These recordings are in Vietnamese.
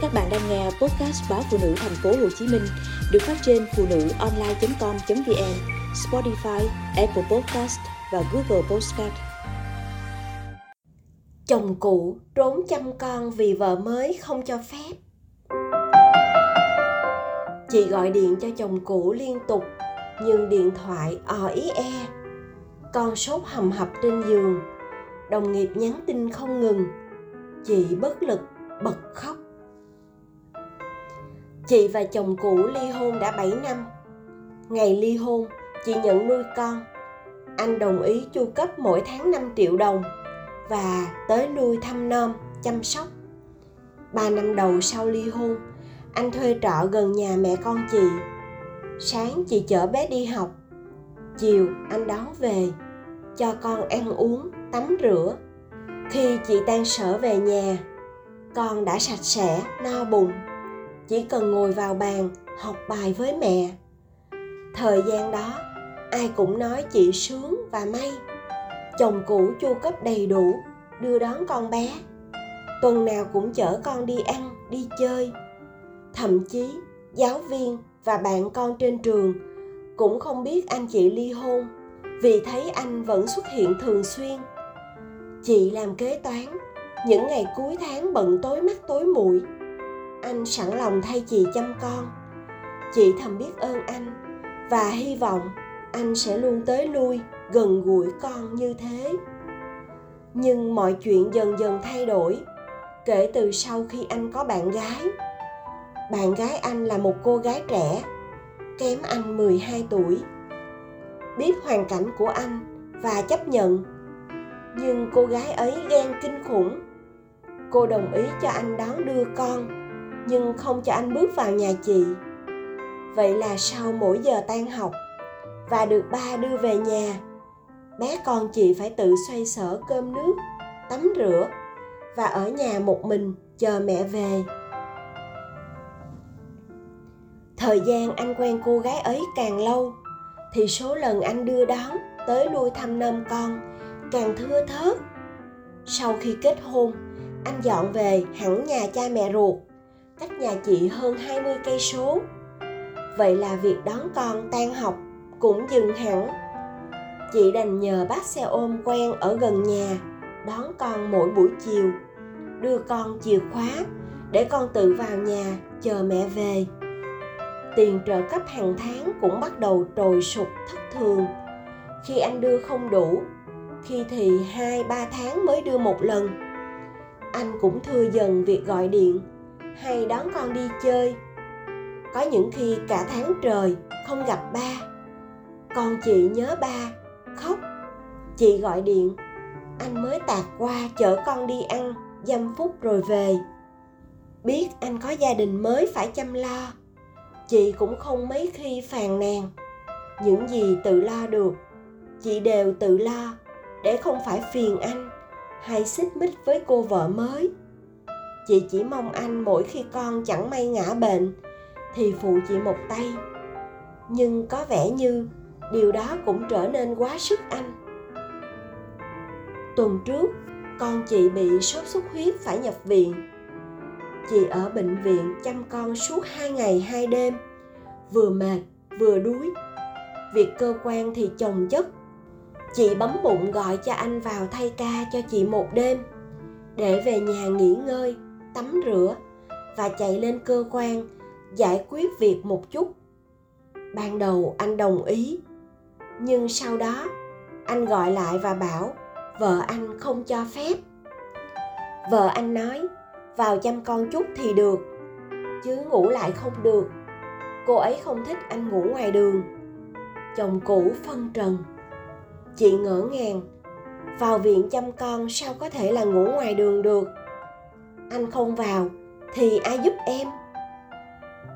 Các bạn đang nghe podcast báo phụ nữ thành phố Hồ Chí Minh được phát trên phụ nữ online.com.vn, Spotify, Apple Podcast và Google Podcast. Chồng cũ trốn chăm con vì vợ mới không cho phép. Chị gọi điện cho chồng cũ liên tục nhưng điện thoại ò ý e. Con sốt hầm hập trên giường, đồng nghiệp nhắn tin không ngừng. Chị bất lực bật khóc Chị và chồng cũ ly hôn đã 7 năm. Ngày ly hôn, chị nhận nuôi con. Anh đồng ý chu cấp mỗi tháng 5 triệu đồng và tới nuôi thăm nom, chăm sóc. Ba năm đầu sau ly hôn, anh thuê trọ gần nhà mẹ con chị. Sáng chị chở bé đi học, chiều anh đón về, cho con ăn uống, tắm rửa. Khi chị tan sở về nhà, con đã sạch sẽ, no bụng chỉ cần ngồi vào bàn, học bài với mẹ. Thời gian đó, ai cũng nói chị sướng và may. Chồng cũ chu cấp đầy đủ, đưa đón con bé. Tuần nào cũng chở con đi ăn, đi chơi. Thậm chí, giáo viên và bạn con trên trường cũng không biết anh chị ly hôn, vì thấy anh vẫn xuất hiện thường xuyên. Chị làm kế toán, những ngày cuối tháng bận tối mắt tối mũi anh sẵn lòng thay chị chăm con. Chị thầm biết ơn anh và hy vọng anh sẽ luôn tới lui gần gũi con như thế. Nhưng mọi chuyện dần dần thay đổi kể từ sau khi anh có bạn gái. Bạn gái anh là một cô gái trẻ, kém anh 12 tuổi. Biết hoàn cảnh của anh và chấp nhận. Nhưng cô gái ấy ghen kinh khủng. Cô đồng ý cho anh đón đưa con nhưng không cho anh bước vào nhà chị. Vậy là sau mỗi giờ tan học và được ba đưa về nhà, bé con chị phải tự xoay sở cơm nước, tắm rửa và ở nhà một mình chờ mẹ về. Thời gian anh quen cô gái ấy càng lâu thì số lần anh đưa đón tới nuôi thăm nom con càng thưa thớt. Sau khi kết hôn, anh dọn về hẳn nhà cha mẹ ruột cách nhà chị hơn 20 cây số. Vậy là việc đón con tan học cũng dừng hẳn. Chị đành nhờ bác xe ôm quen ở gần nhà đón con mỗi buổi chiều, đưa con chìa khóa để con tự vào nhà chờ mẹ về. Tiền trợ cấp hàng tháng cũng bắt đầu trồi sụt thất thường. Khi anh đưa không đủ, khi thì hai ba tháng mới đưa một lần. Anh cũng thưa dần việc gọi điện hay đón con đi chơi. Có những khi cả tháng trời không gặp ba. Con chị nhớ ba, khóc. Chị gọi điện, anh mới tạt qua chở con đi ăn, dăm phút rồi về. Biết anh có gia đình mới phải chăm lo. Chị cũng không mấy khi phàn nàn. Những gì tự lo được, chị đều tự lo để không phải phiền anh hay xích mích với cô vợ mới chị chỉ mong anh mỗi khi con chẳng may ngã bệnh thì phụ chị một tay. Nhưng có vẻ như điều đó cũng trở nên quá sức anh. Tuần trước, con chị bị sốt xuất huyết phải nhập viện. Chị ở bệnh viện chăm con suốt hai ngày hai đêm, vừa mệt vừa đuối. Việc cơ quan thì chồng chất. Chị bấm bụng gọi cho anh vào thay ca cho chị một đêm, để về nhà nghỉ ngơi tắm rửa và chạy lên cơ quan giải quyết việc một chút. Ban đầu anh đồng ý, nhưng sau đó anh gọi lại và bảo vợ anh không cho phép. Vợ anh nói, vào chăm con chút thì được, chứ ngủ lại không được. Cô ấy không thích anh ngủ ngoài đường. Chồng cũ phân trần. Chị ngỡ ngàng, vào viện chăm con sao có thể là ngủ ngoài đường được? Anh không vào thì ai giúp em?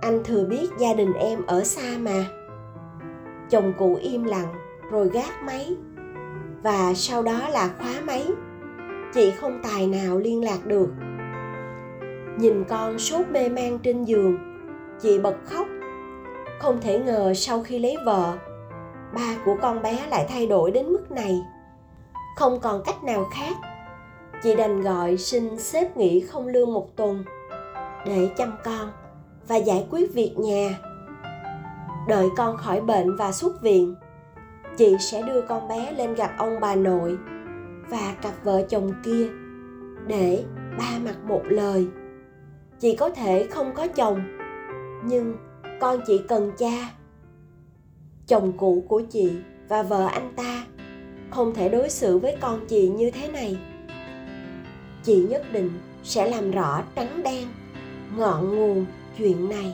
Anh thừa biết gia đình em ở xa mà. Chồng cụ im lặng rồi gác máy. Và sau đó là khóa máy. Chị không tài nào liên lạc được. Nhìn con sốt mê man trên giường, chị bật khóc. Không thể ngờ sau khi lấy vợ, ba của con bé lại thay đổi đến mức này. Không còn cách nào khác chị đành gọi xin xếp nghỉ không lương một tuần để chăm con và giải quyết việc nhà. Đợi con khỏi bệnh và xuất viện, chị sẽ đưa con bé lên gặp ông bà nội và cặp vợ chồng kia để ba mặt một lời. Chị có thể không có chồng, nhưng con chị cần cha. Chồng cũ của chị và vợ anh ta không thể đối xử với con chị như thế này chị nhất định sẽ làm rõ trắng đen ngọn nguồn chuyện này.